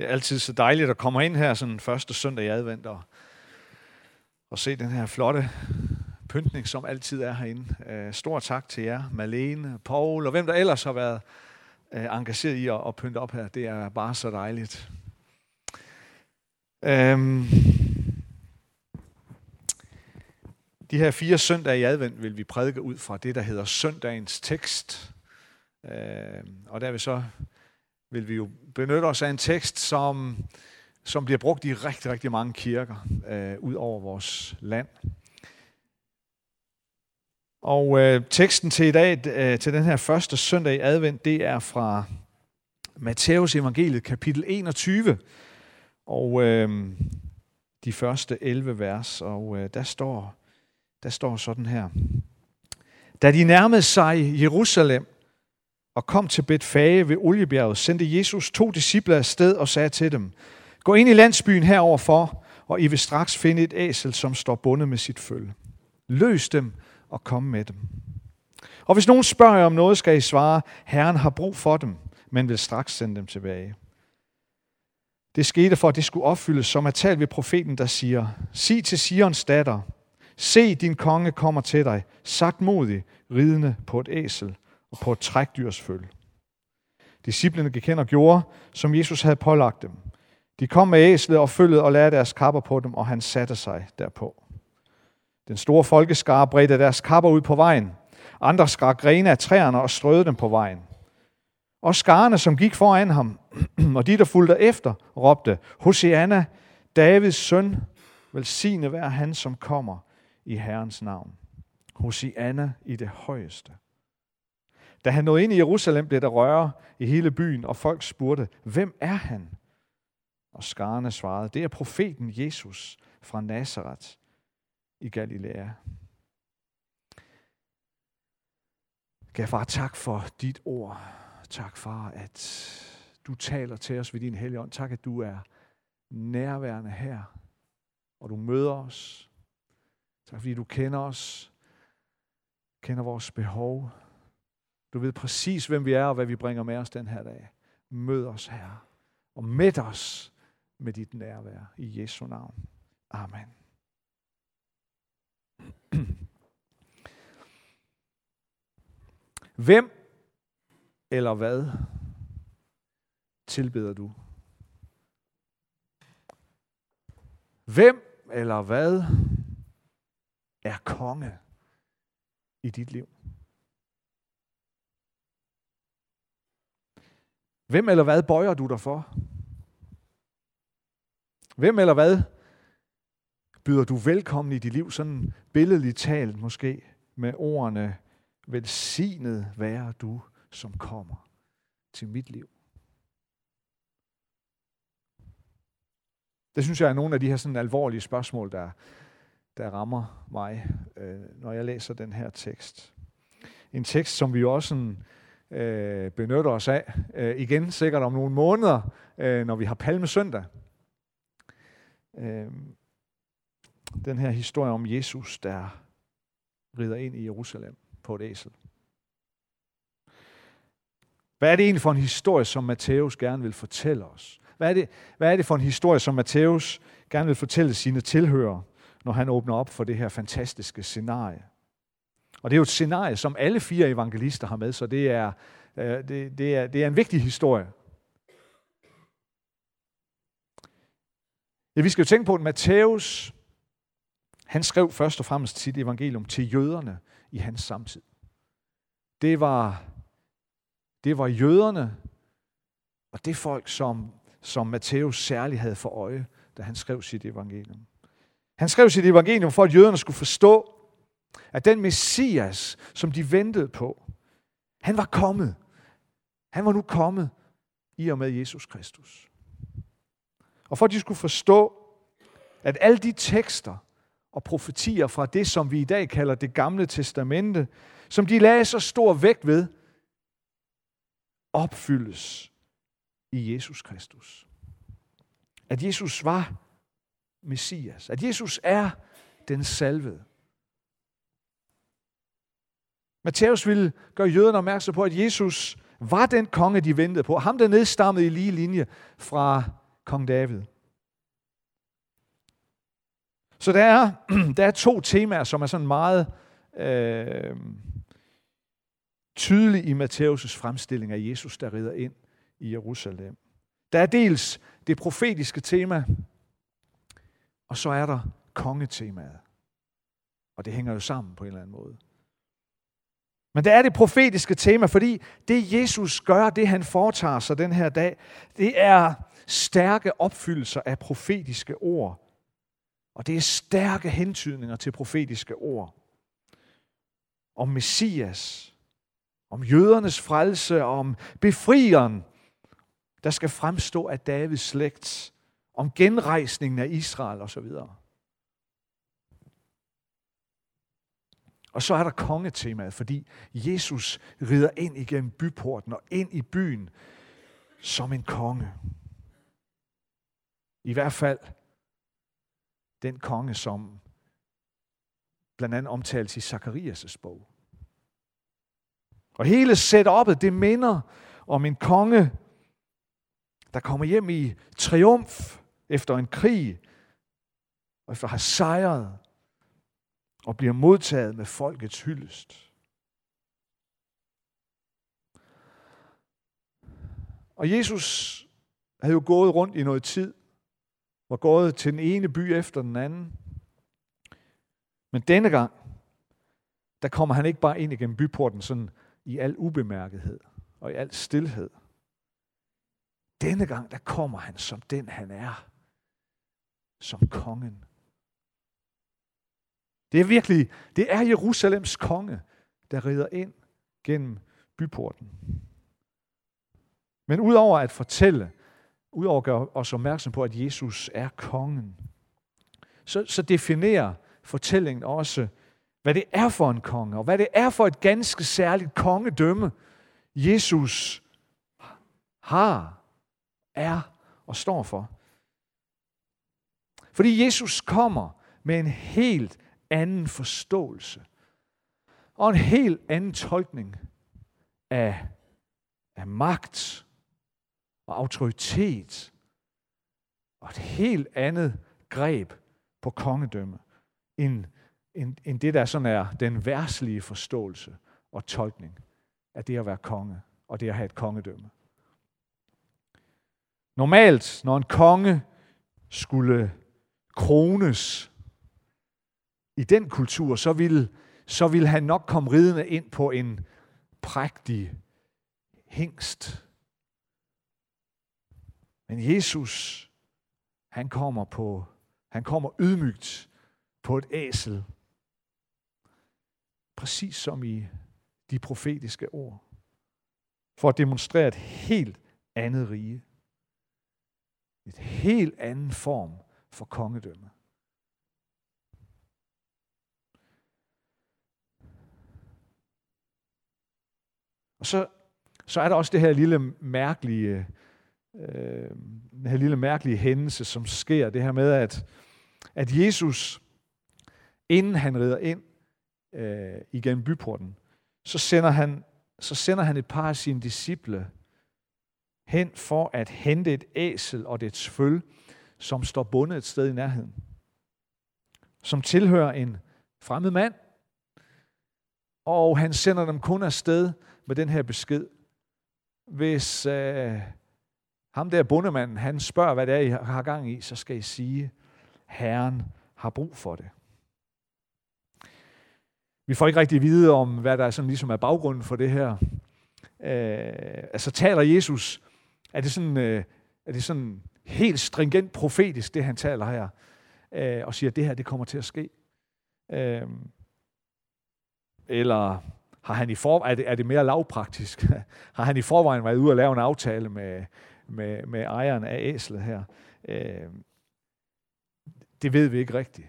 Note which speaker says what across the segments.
Speaker 1: Det er altid så dejligt at komme ind her sådan første søndag i advent og, og se den her flotte pyntning, som altid er herinde. Øh, stor tak til jer, Malene, Paul og hvem der ellers har været øh, engageret i at, at pynte op her. Det er bare så dejligt. Øhm, de her fire søndage i advent vil vi prædike ud fra det, der hedder søndagens tekst. Øhm, og der vil så vil vi jo benytte os af en tekst, som, som bliver brugt i rigtig, rigtig mange kirker øh, ud over vores land. Og øh, teksten til i dag, øh, til den her første søndag i advent, det er fra Matteus evangeliet kapitel 21, og øh, de første 11 vers, og øh, der står der står sådan her. Da de nærmede sig Jerusalem, og kom til Betfage ved Oliebjerget, sendte Jesus to disciple afsted og sagde til dem, Gå ind i landsbyen heroverfor, og I vil straks finde et æsel, som står bundet med sit følge. Løs dem og kom med dem. Og hvis nogen spørger jer om noget, skal I svare, Herren har brug for dem, men vil straks sende dem tilbage. Det skete for, at det skulle opfyldes, som er talt ved profeten, der siger, Sig til Sions datter, se din konge kommer til dig, sagt modig, ridende på et æsel, og på et trækdyrs Disciplene Disciplerne gik hen og gjorde, som Jesus havde pålagt dem. De kom med æslet og følget og lagde deres kapper på dem, og han satte sig derpå. Den store folkeskare bredte deres kapper ud på vejen. Andre skar grene af træerne og strøede dem på vejen. Og skarne, som gik foran ham, og de, der fulgte efter, råbte, Hosianna, Davids søn, velsigne være han, som kommer i Herrens navn. Hosianna i det højeste. Da han nåede ind i Jerusalem, blev der røre i hele byen, og folk spurgte, hvem er han? Og skarne svarede, det er profeten Jesus fra Nazareth i Galilea. Kan far, tak for dit ord. Tak, far, at du taler til os ved din hellige ånd. Tak, at du er nærværende her, og du møder os. Tak, fordi du kender os, kender vores behov, du ved præcis, hvem vi er og hvad vi bringer med os den her dag. Mød os, her og mæt os med dit nærvær. I Jesu navn. Amen. Hvem eller hvad tilbeder du? Hvem eller hvad er konge i dit liv? Hvem eller hvad bøjer du dig for? Hvem eller hvad byder du velkommen i dit liv, sådan billedligt talt måske, med ordene, velsignet være du, som kommer til mit liv. Det synes jeg er nogle af de her sådan alvorlige spørgsmål, der, der rammer mig, øh, når jeg læser den her tekst. En tekst, som vi også sådan, øh, Øh, benytter os af. Øh, igen sikkert om nogle måneder, øh, når vi har palmesøndag. Øh, den her historie om Jesus, der rider ind i Jerusalem på et æsel. Hvad er det egentlig for en historie, som Matthæus gerne vil fortælle os? Hvad er, det, hvad er det for en historie, som Matthæus gerne vil fortælle sine tilhører, når han åbner op for det her fantastiske scenarie? Og det er jo et scenarie, som alle fire evangelister har med, så det er, øh, det, det er, det er en vigtig historie. Ja, vi skal jo tænke på, at Matthæus, han skrev først og fremmest sit evangelium til jøderne i hans samtid. Det var, det var jøderne, og det folk, som, som Matthæus særligt havde for øje, da han skrev sit evangelium. Han skrev sit evangelium for, at jøderne skulle forstå, at den Messias, som de ventede på, han var kommet. Han var nu kommet i og med Jesus Kristus. Og for at de skulle forstå, at alle de tekster og profetier fra det, som vi i dag kalder det gamle testamente, som de lagde så stor vægt ved, opfyldes i Jesus Kristus. At Jesus var Messias. At Jesus er den salvede. Matthæus ville gøre jøderne opmærksom på, at Jesus var den konge, de ventede på. Ham, der nedstammede i lige linje fra kong David. Så der er, der er to temaer, som er sådan meget øh, tydelige i Matthæus' fremstilling af Jesus, der rider ind i Jerusalem. Der er dels det profetiske tema, og så er der kongetemaet. Og det hænger jo sammen på en eller anden måde. Men det er det profetiske tema, fordi det Jesus gør, det han foretager sig den her dag, det er stærke opfyldelser af profetiske ord. Og det er stærke hentydninger til profetiske ord. Om Messias, om jødernes frelse, om befrieren, der skal fremstå af Davids slægt, om genrejsningen af Israel osv. Og så er der kongetemaet, fordi Jesus rider ind igennem byporten og ind i byen som en konge. I hvert fald den konge, som blandt andet omtales i Zakarias' bog. Og hele setup'et, det minder om en konge, der kommer hjem i triumf efter en krig, og efter at have sejret, og bliver modtaget med folkets hyldest. Og Jesus havde jo gået rundt i noget tid, var gået til den ene by efter den anden. Men denne gang, der kommer han ikke bare ind igennem byporten sådan i al ubemærkethed og i al stillhed. Denne gang, der kommer han som den han er. Som kongen. Det er virkelig, det er Jerusalems konge, der rider ind gennem byporten. Men udover at fortælle, udover at gøre os opmærksom på, at Jesus er kongen, så, så definerer fortællingen også, hvad det er for en konge, og hvad det er for et ganske særligt kongedømme, Jesus har, er og står for. Fordi Jesus kommer med en helt anden forståelse og en helt anden tolkning af, af magt og autoritet og et helt andet greb på kongedømme end, end, end det, der sådan er den værtslige forståelse og tolkning af det at være konge og det at have et kongedømme. Normalt, når en konge skulle krones i den kultur, så ville, så ville han nok komme ridende ind på en prægtig hængst. Men Jesus, han kommer på, han kommer ydmygt på et æsel. Præcis som i de profetiske ord. For at demonstrere et helt andet rige. Et helt anden form for kongedømme. Og så, så er der også det her lille mærkelige, øh, den her lille mærkelige hændelse, som sker. Det her med, at, at Jesus, inden han rider ind øh, igennem byporten, så sender, han, så sender han et par af sine disciple hen for at hente et æsel og dets føl, som står bundet et sted i nærheden. Som tilhører en fremmed mand. Og han sender dem kun afsted med den her besked. Hvis øh, ham der bundemanden, han spørger, hvad det er, I har gang i, så skal I sige, Herren har brug for det. Vi får ikke rigtig at vide om, hvad der sådan ligesom er baggrunden for det her. Øh, altså taler Jesus, er det sådan, øh, er det sådan helt stringent profetisk, det han taler her, øh, og siger, at det her det kommer til at ske? Øh, eller har han i for, er, det, er det mere lavpraktisk? har han i forvejen været ude og lave en aftale med, med, med ejeren af æslet her? Øh, det ved vi ikke rigtigt.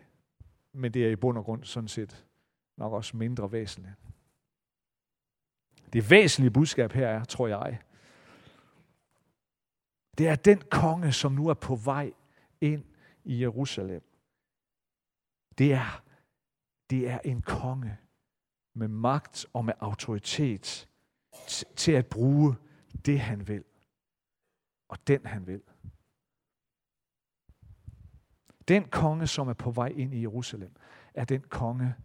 Speaker 1: Men det er i bund og grund sådan set nok også mindre væsentligt. Det væsentlige budskab her er, tror jeg, det er den konge, som nu er på vej ind i Jerusalem. Det er, det er en konge, med magt og med autoritet til at bruge det, han vil. Og den, han vil. Den konge, som er på vej ind i Jerusalem, er den konge,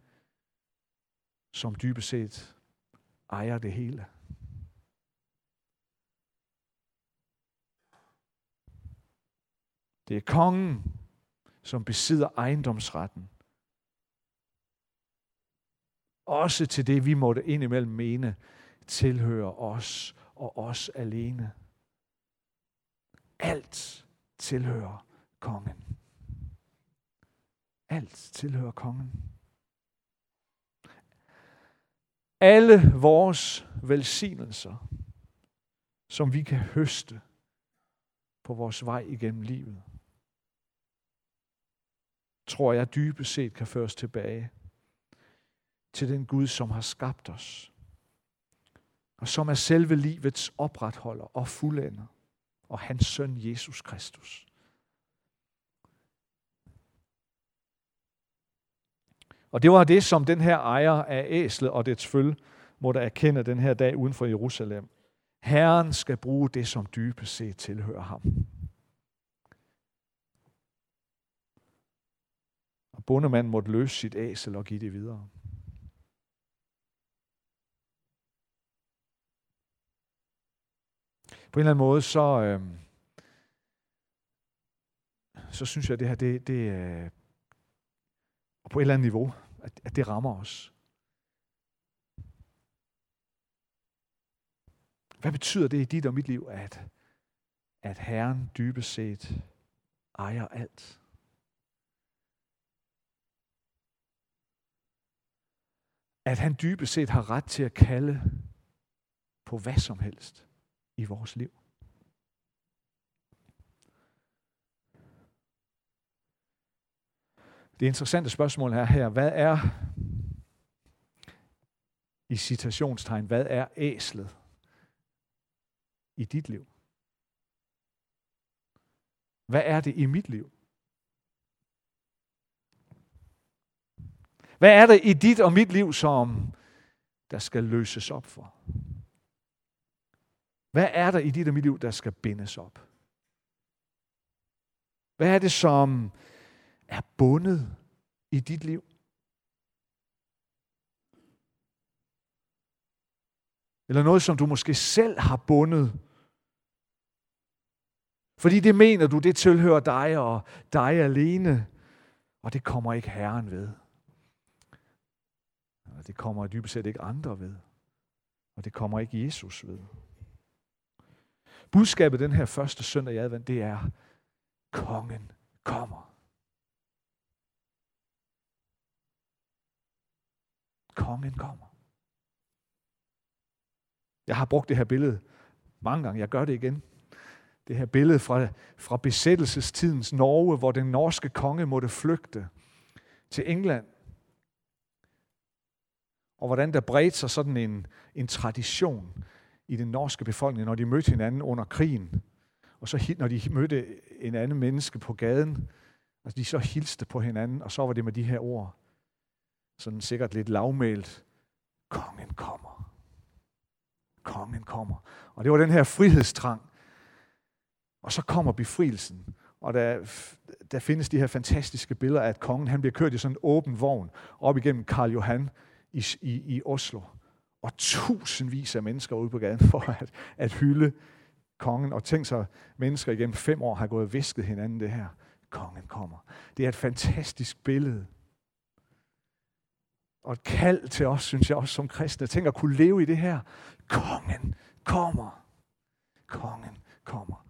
Speaker 1: som dybest set ejer det hele. Det er kongen, som besidder ejendomsretten. Også til det, vi måtte indimellem mene, tilhører os og os alene. Alt tilhører kongen. Alt tilhører kongen. Alle vores velsignelser, som vi kan høste på vores vej igennem livet, tror jeg dybest set kan føres tilbage til den Gud, som har skabt os, og som er selve livets opretholder og fuldender, og hans søn Jesus Kristus. Og det var det, som den her ejer af æslet og dets følge måtte erkende den her dag uden for Jerusalem. Herren skal bruge det, som dybest set tilhører ham. Og bondemanden måtte løse sit æsel og give det videre. På en eller anden måde, så, øh, så synes jeg, at det her, det, det øh, på et eller andet niveau, at, at det rammer os. Hvad betyder det i dit og mit liv, at, at Herren dybest set ejer alt? At han dybest set har ret til at kalde på hvad som helst i vores liv. Det interessante spørgsmål er her, hvad er i citationstegn, hvad er æslet i dit liv? Hvad er det i mit liv? Hvad er det i dit og mit liv, som der skal løses op for? Hvad er der i dit og mit liv, der skal bindes op? Hvad er det, som er bundet i dit liv? Eller noget, som du måske selv har bundet. Fordi det mener du, det tilhører dig og dig alene. Og det kommer ikke Herren ved. Og det kommer dybest set ikke andre ved. Og det kommer ikke Jesus ved. Budskabet den her første søndag i advent, det er, kongen kommer. Kongen kommer. Jeg har brugt det her billede mange gange. Jeg gør det igen. Det her billede fra, fra besættelsestidens Norge, hvor den norske konge måtte flygte til England. Og hvordan der bredte sig sådan en, en tradition i den norske befolkning, når de mødte hinanden under krigen. Og så når de mødte en anden menneske på gaden, og de så hilste på hinanden, og så var det med de her ord, sådan sikkert lidt lavmælt, kongen kommer. Kongen kommer. Og det var den her frihedstrang. Og så kommer befrielsen. Og der, der findes de her fantastiske billeder af, at kongen han bliver kørt i sådan en åben vogn op igennem Karl Johan i, i, i Oslo og tusindvis af mennesker ude på gaden for at, at hylde kongen. Og tænk så, mennesker igennem fem år har gået og visket hinanden det her. Kongen kommer. Det er et fantastisk billede. Og et kald til os, synes jeg også som kristne. Tænk at kunne leve i det her. Kongen kommer. Kongen kommer.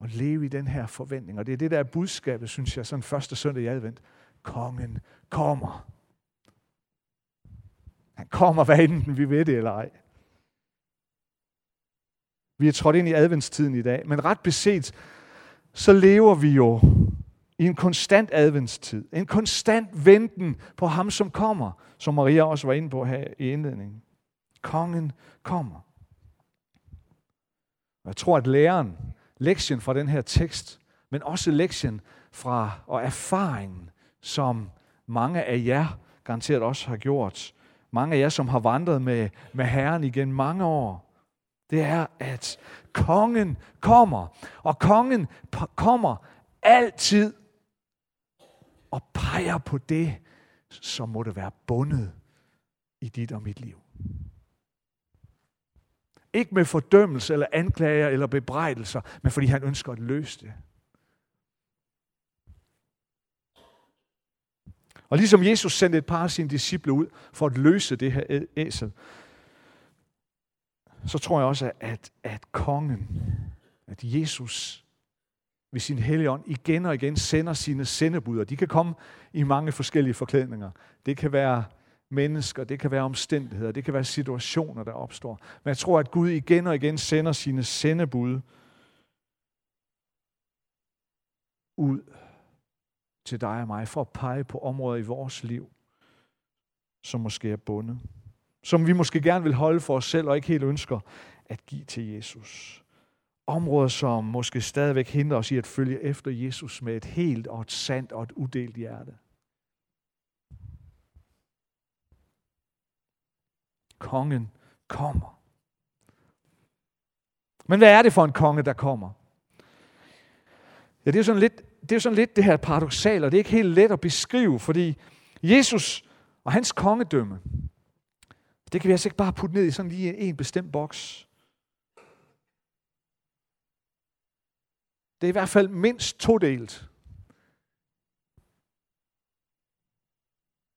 Speaker 1: Og leve i den her forventning. Og det er det, der er budskabet, synes jeg, sådan første søndag i advent. Kongen kommer. Han kommer, hvad enten vi ved det eller ej. Vi er trådt ind i adventstiden i dag, men ret beset, så lever vi jo i en konstant adventstid. En konstant venten på ham, som kommer, som Maria også var inde på her i indledningen. Kongen kommer. Jeg tror, at læreren, lektien fra den her tekst, men også lektien fra og erfaringen, som mange af jer garanteret også har gjort, mange af jer, som har vandret med, med Herren igen mange år, det er, at kongen kommer. Og kongen kommer altid og peger på det, som må det være bundet i dit og mit liv. Ikke med fordømmelse eller anklager eller bebrejdelser, men fordi han ønsker at løse det. Og ligesom Jesus sendte et par af sine disciple ud for at løse det her æsel, så tror jeg også, at, at kongen, at Jesus ved sin hellige ånd igen og igen sender sine sendebud, og de kan komme i mange forskellige forklædninger. Det kan være mennesker, det kan være omstændigheder, det kan være situationer, der opstår. Men jeg tror, at Gud igen og igen sender sine sendebud ud til dig og mig, for at pege på områder i vores liv, som måske er bundet. Som vi måske gerne vil holde for os selv, og ikke helt ønsker at give til Jesus. Områder, som måske stadigvæk hindrer os i at følge efter Jesus med et helt og et sandt og et udelt hjerte. Kongen kommer. Men hvad er det for en konge, der kommer? Ja, det er sådan lidt det er sådan lidt det her paradoxale, og det er ikke helt let at beskrive, fordi Jesus og hans kongedømme, det kan vi altså ikke bare putte ned i sådan lige en bestemt boks. Det er i hvert fald mindst todelt.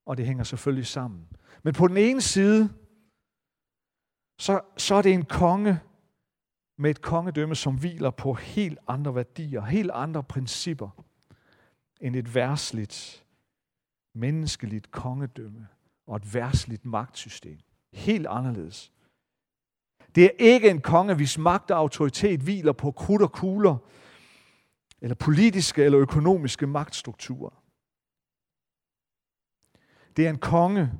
Speaker 1: Og det hænger selvfølgelig sammen. Men på den ene side, så, så er det en konge med et kongedømme, som hviler på helt andre værdier, helt andre principper end et værsligt, menneskeligt kongedømme og et værsligt magtsystem. Helt anderledes. Det er ikke en konge, hvis magt og autoritet hviler på krudt og kugler, eller politiske eller økonomiske magtstrukturer. Det er en konge,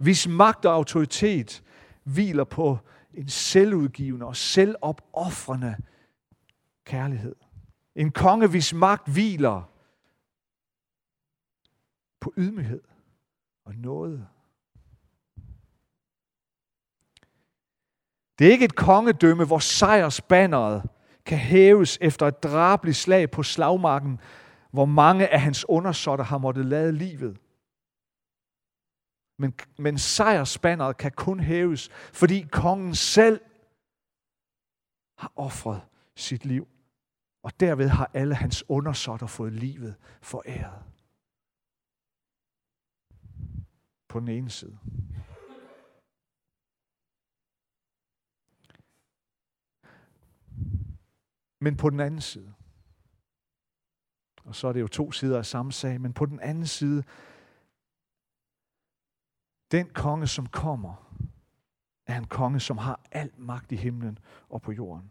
Speaker 1: hvis magt og autoritet hviler på en selvudgivende og selvopoffrende kærlighed. En konge, hvis magt hviler på ydmyghed og noget. Det er ikke et kongedømme, hvor sejrsbanneret kan hæves efter et drabeligt slag på slagmarken, hvor mange af hans undersåtter har måttet lade livet. Men, men sejrsbanneret kan kun hæves, fordi kongen selv har offret sit liv. Og derved har alle hans undersåtter fået livet foræret. På den ene side. Men på den anden side, og så er det jo to sider af samme sag, men på den anden side, den konge, som kommer, er en konge, som har al magt i himlen og på jorden.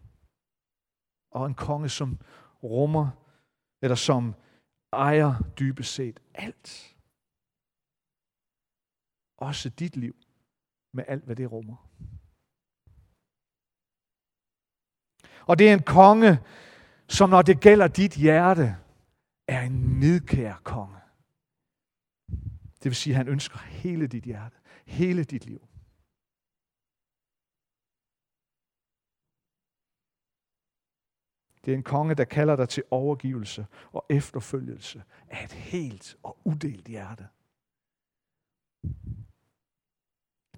Speaker 1: Og en konge, som rummer, eller som ejer dybest set alt. Også dit liv, med alt, hvad det rummer. Og det er en konge, som når det gælder dit hjerte, er en nidkær konge. Det vil sige, at han ønsker hele dit hjerte, hele dit liv. Det er en konge, der kalder dig til overgivelse og efterfølgelse af et helt og udelt hjerte.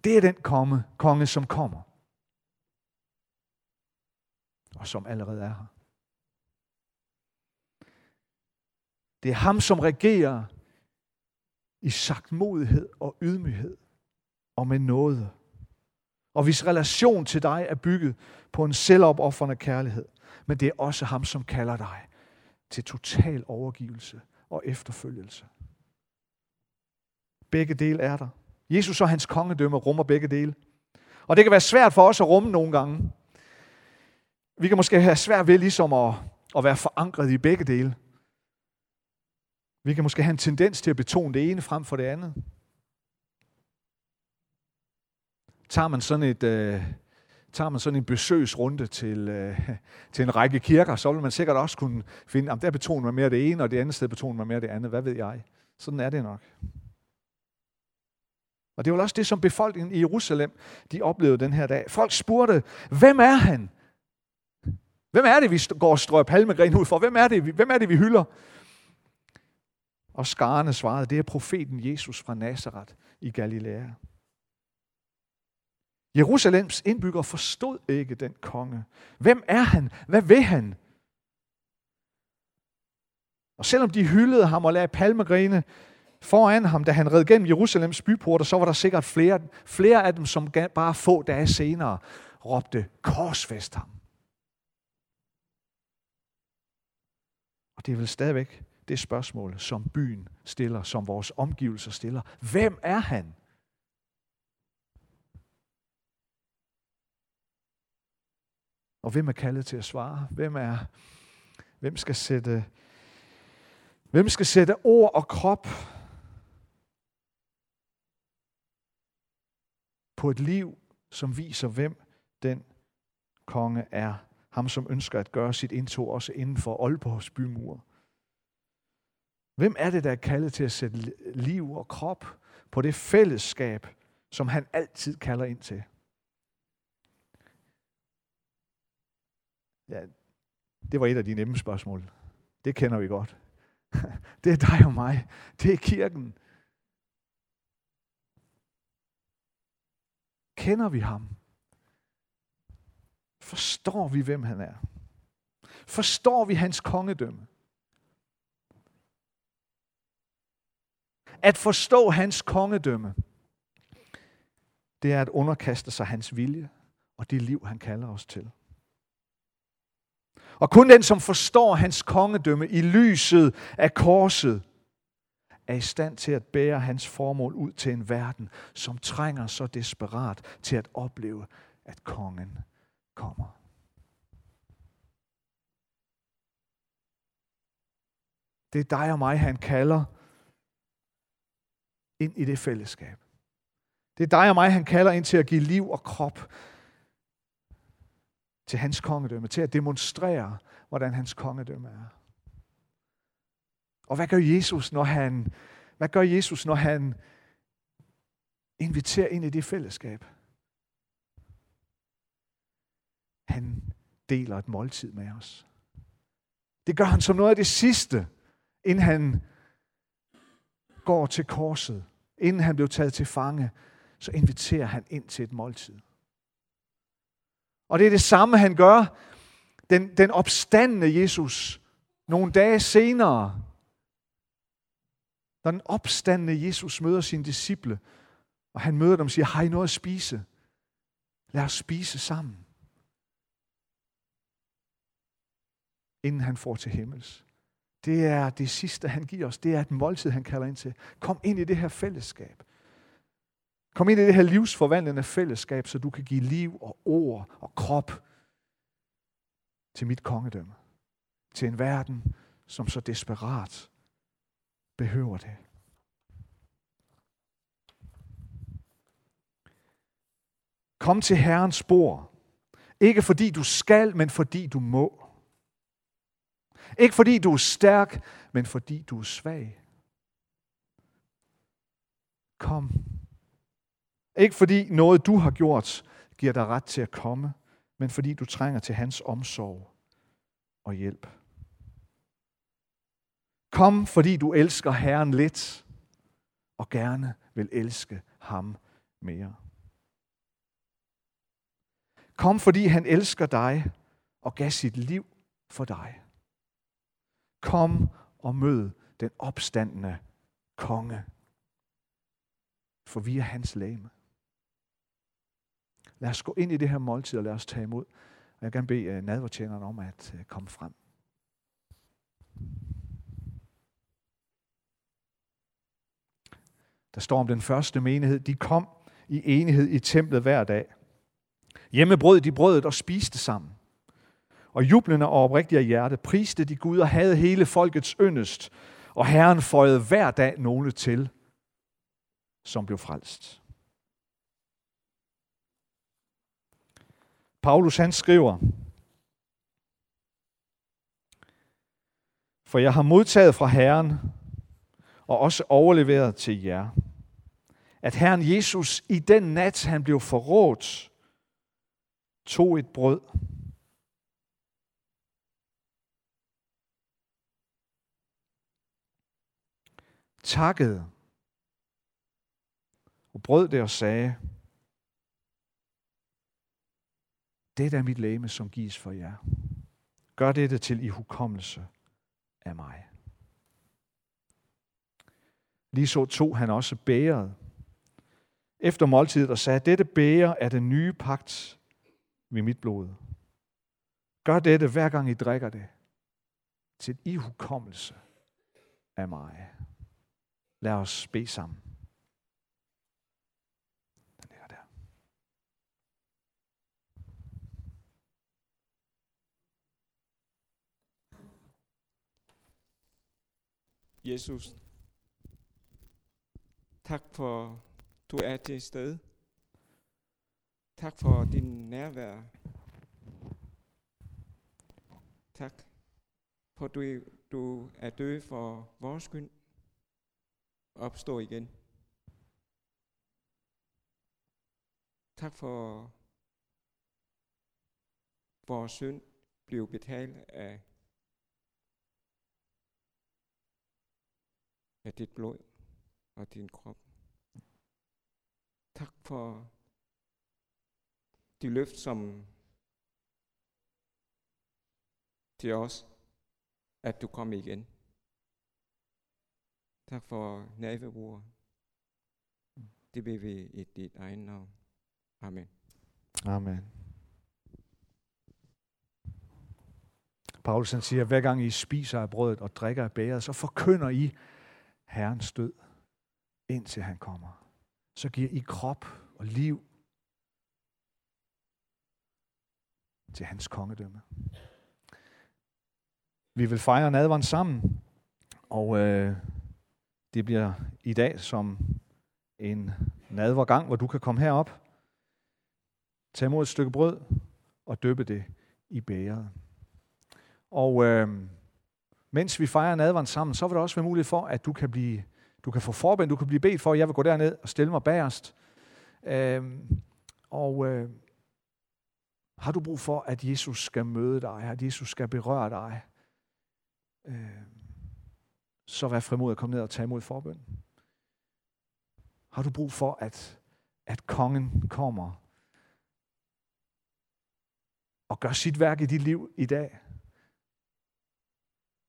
Speaker 1: Det er den konge, konge som kommer. Og som allerede er her. Det er ham, som regerer i sagtmodighed og ydmyghed og med noget. Og hvis relation til dig er bygget på en selvopoffrende kærlighed, men det er også ham, som kalder dig til total overgivelse og efterfølgelse. Begge dele er der. Jesus og hans kongedømme rummer begge dele. Og det kan være svært for os at rumme nogle gange. Vi kan måske have svært ved ligesom at, at være forankret i begge dele. Vi kan måske have en tendens til at betone det ene frem for det andet. Tager man sådan et, øh, tager man sådan en besøgsrunde til, øh, til en række kirker, så vil man sikkert også kunne finde, at der betoner man mere det ene, og det andet sted betoner man mere det andet. Hvad ved jeg? Sådan er det nok. Og det var også det, som befolkningen i Jerusalem, de oplevede den her dag. Folk spurgte, hvem er han? Hvem er det, vi går og strøger palmegren ud for? Hvem er det, vi, hvem er det vi hylder? Og skarne svarede, det er profeten Jesus fra Nazareth i Galilea. Jerusalems indbyggere forstod ikke den konge. Hvem er han? Hvad vil han? Og selvom de hyldede ham og lagde palmegrene foran ham, da han red gennem Jerusalems byporter, så var der sikkert flere, flere af dem, som bare få dage senere råbte, korsfest ham. Og det er vel stadigvæk det spørgsmål, som byen stiller, som vores omgivelser stiller. Hvem er han? Og hvem er kaldet til at svare? Hvem er hvem skal sætte hvem skal sætte ord og krop på et liv, som viser, hvem den konge er. Ham, som ønsker at gøre sit indtog også inden for Aalborgs bymur. Hvem er det, der er kaldet til at sætte liv og krop på det fællesskab, som han altid kalder ind til? Ja, det var et af de nemme spørgsmål. Det kender vi godt. Det er dig og mig. Det er kirken. Kender vi ham? Forstår vi, hvem han er? Forstår vi hans kongedømme? At forstå hans kongedømme, det er at underkaste sig hans vilje og det liv, han kalder os til. Og kun den, som forstår hans kongedømme i lyset af korset, er i stand til at bære hans formål ud til en verden, som trænger så desperat til at opleve, at kongen kommer. Det er dig og mig, han kalder ind i det fællesskab. Det er dig og mig, han kalder ind til at give liv og krop til hans kongedømme, til at demonstrere, hvordan hans kongedømme er. Og hvad gør Jesus, når han, hvad gør Jesus, når han inviterer ind i det fællesskab? Han deler et måltid med os. Det gør han som noget af det sidste, inden han går til korset, inden han blev taget til fange, så inviterer han ind til et måltid. Og det er det samme, han gør. Den, den opstandende Jesus, nogle dage senere, når den opstandende Jesus møder sine disciple, og han møder dem og siger, har I noget at spise? Lad os spise sammen. Inden han får til himmels. Det er det sidste, han giver os. Det er et måltid, han kalder ind til. Kom ind i det her fællesskab. Kom ind i det her livsforvandlende fællesskab, så du kan give liv og ord og krop til mit kongedømme. Til en verden, som så desperat behøver det. Kom til Herrens spor. Ikke fordi du skal, men fordi du må. Ikke fordi du er stærk, men fordi du er svag. Kom. Ikke fordi noget du har gjort giver dig ret til at komme, men fordi du trænger til hans omsorg og hjælp. Kom, fordi du elsker Herren lidt, og gerne vil elske ham mere. Kom, fordi han elsker dig og gav sit liv for dig. Kom og mød den opstandende konge. For vi er hans læme. Lad os gå ind i det her måltid, og lad os tage imod. Og jeg vil gerne bede øh, nadvertjeneren om at øh, komme frem. Der står om den første menighed, de kom i enighed i templet hver dag. Hjemme brød de brødet og spiste sammen. Og jublende og oprigtigt af hjerte priste de Gud og havde hele folkets yndest, og Herren føjede hver dag nogle til, som blev frelst. Paulus han skriver, For jeg har modtaget fra Herren, og også overleveret til jer, at Herren Jesus i den nat, han blev forrådt, tog et brød, takkede og brød det og sagde, Dette er mit læme, som gives for jer. Gør dette til i hukommelse af mig. Lige så tog han også bæret efter måltidet og sagde, dette bæger er den nye pagt ved mit blod. Gør dette, hver gang I drikker det, til i hukommelse af mig. Lad os bede sammen. Den ligger der.
Speaker 2: Jesus, tak for, du er til stede. Tak for din nærvær. Tak for, du, du er død for vores skyld. Opstå igen. Tak for vores synd blev betalt af, af dit blod og din krop. Tak for de løft, som til os, at du kom igen. Tak for naveord. Det vil vi i dit egen navn. Amen.
Speaker 1: Amen. Paulus han siger, hver gang I spiser af brødet og drikker af bæret, så forkynder I Herrens død, indtil han kommer. Så giver I krop og liv til hans kongedømme. Vi vil fejre nadveren sammen, og øh, det bliver i dag som en nadvergang, hvor du kan komme herop, tage imod et stykke brød og døbe det i bæret. Og øh, mens vi fejrer nadveren sammen, så vil der også være mulighed for, at du kan blive, du kan få forbind, du kan blive bedt for, at jeg vil gå derned og stille mig bagerst. Øh, og øh, har du brug for, at Jesus skal møde dig, at Jesus skal berøre dig, øh, så vær frimodig at komme ned og tage imod forbøn. Har du brug for, at, at kongen kommer og gør sit værk i dit liv i dag?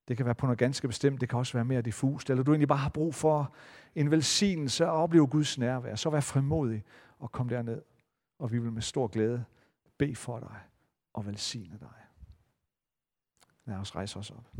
Speaker 1: Det kan være på noget ganske bestemt, det kan også være mere diffust, eller du egentlig bare har brug for en velsignelse og opleve Guds nærvær, så vær frimodig og kom derned, og vi vil med stor glæde bede for dig og velsigne dig. Lad os rejse os op.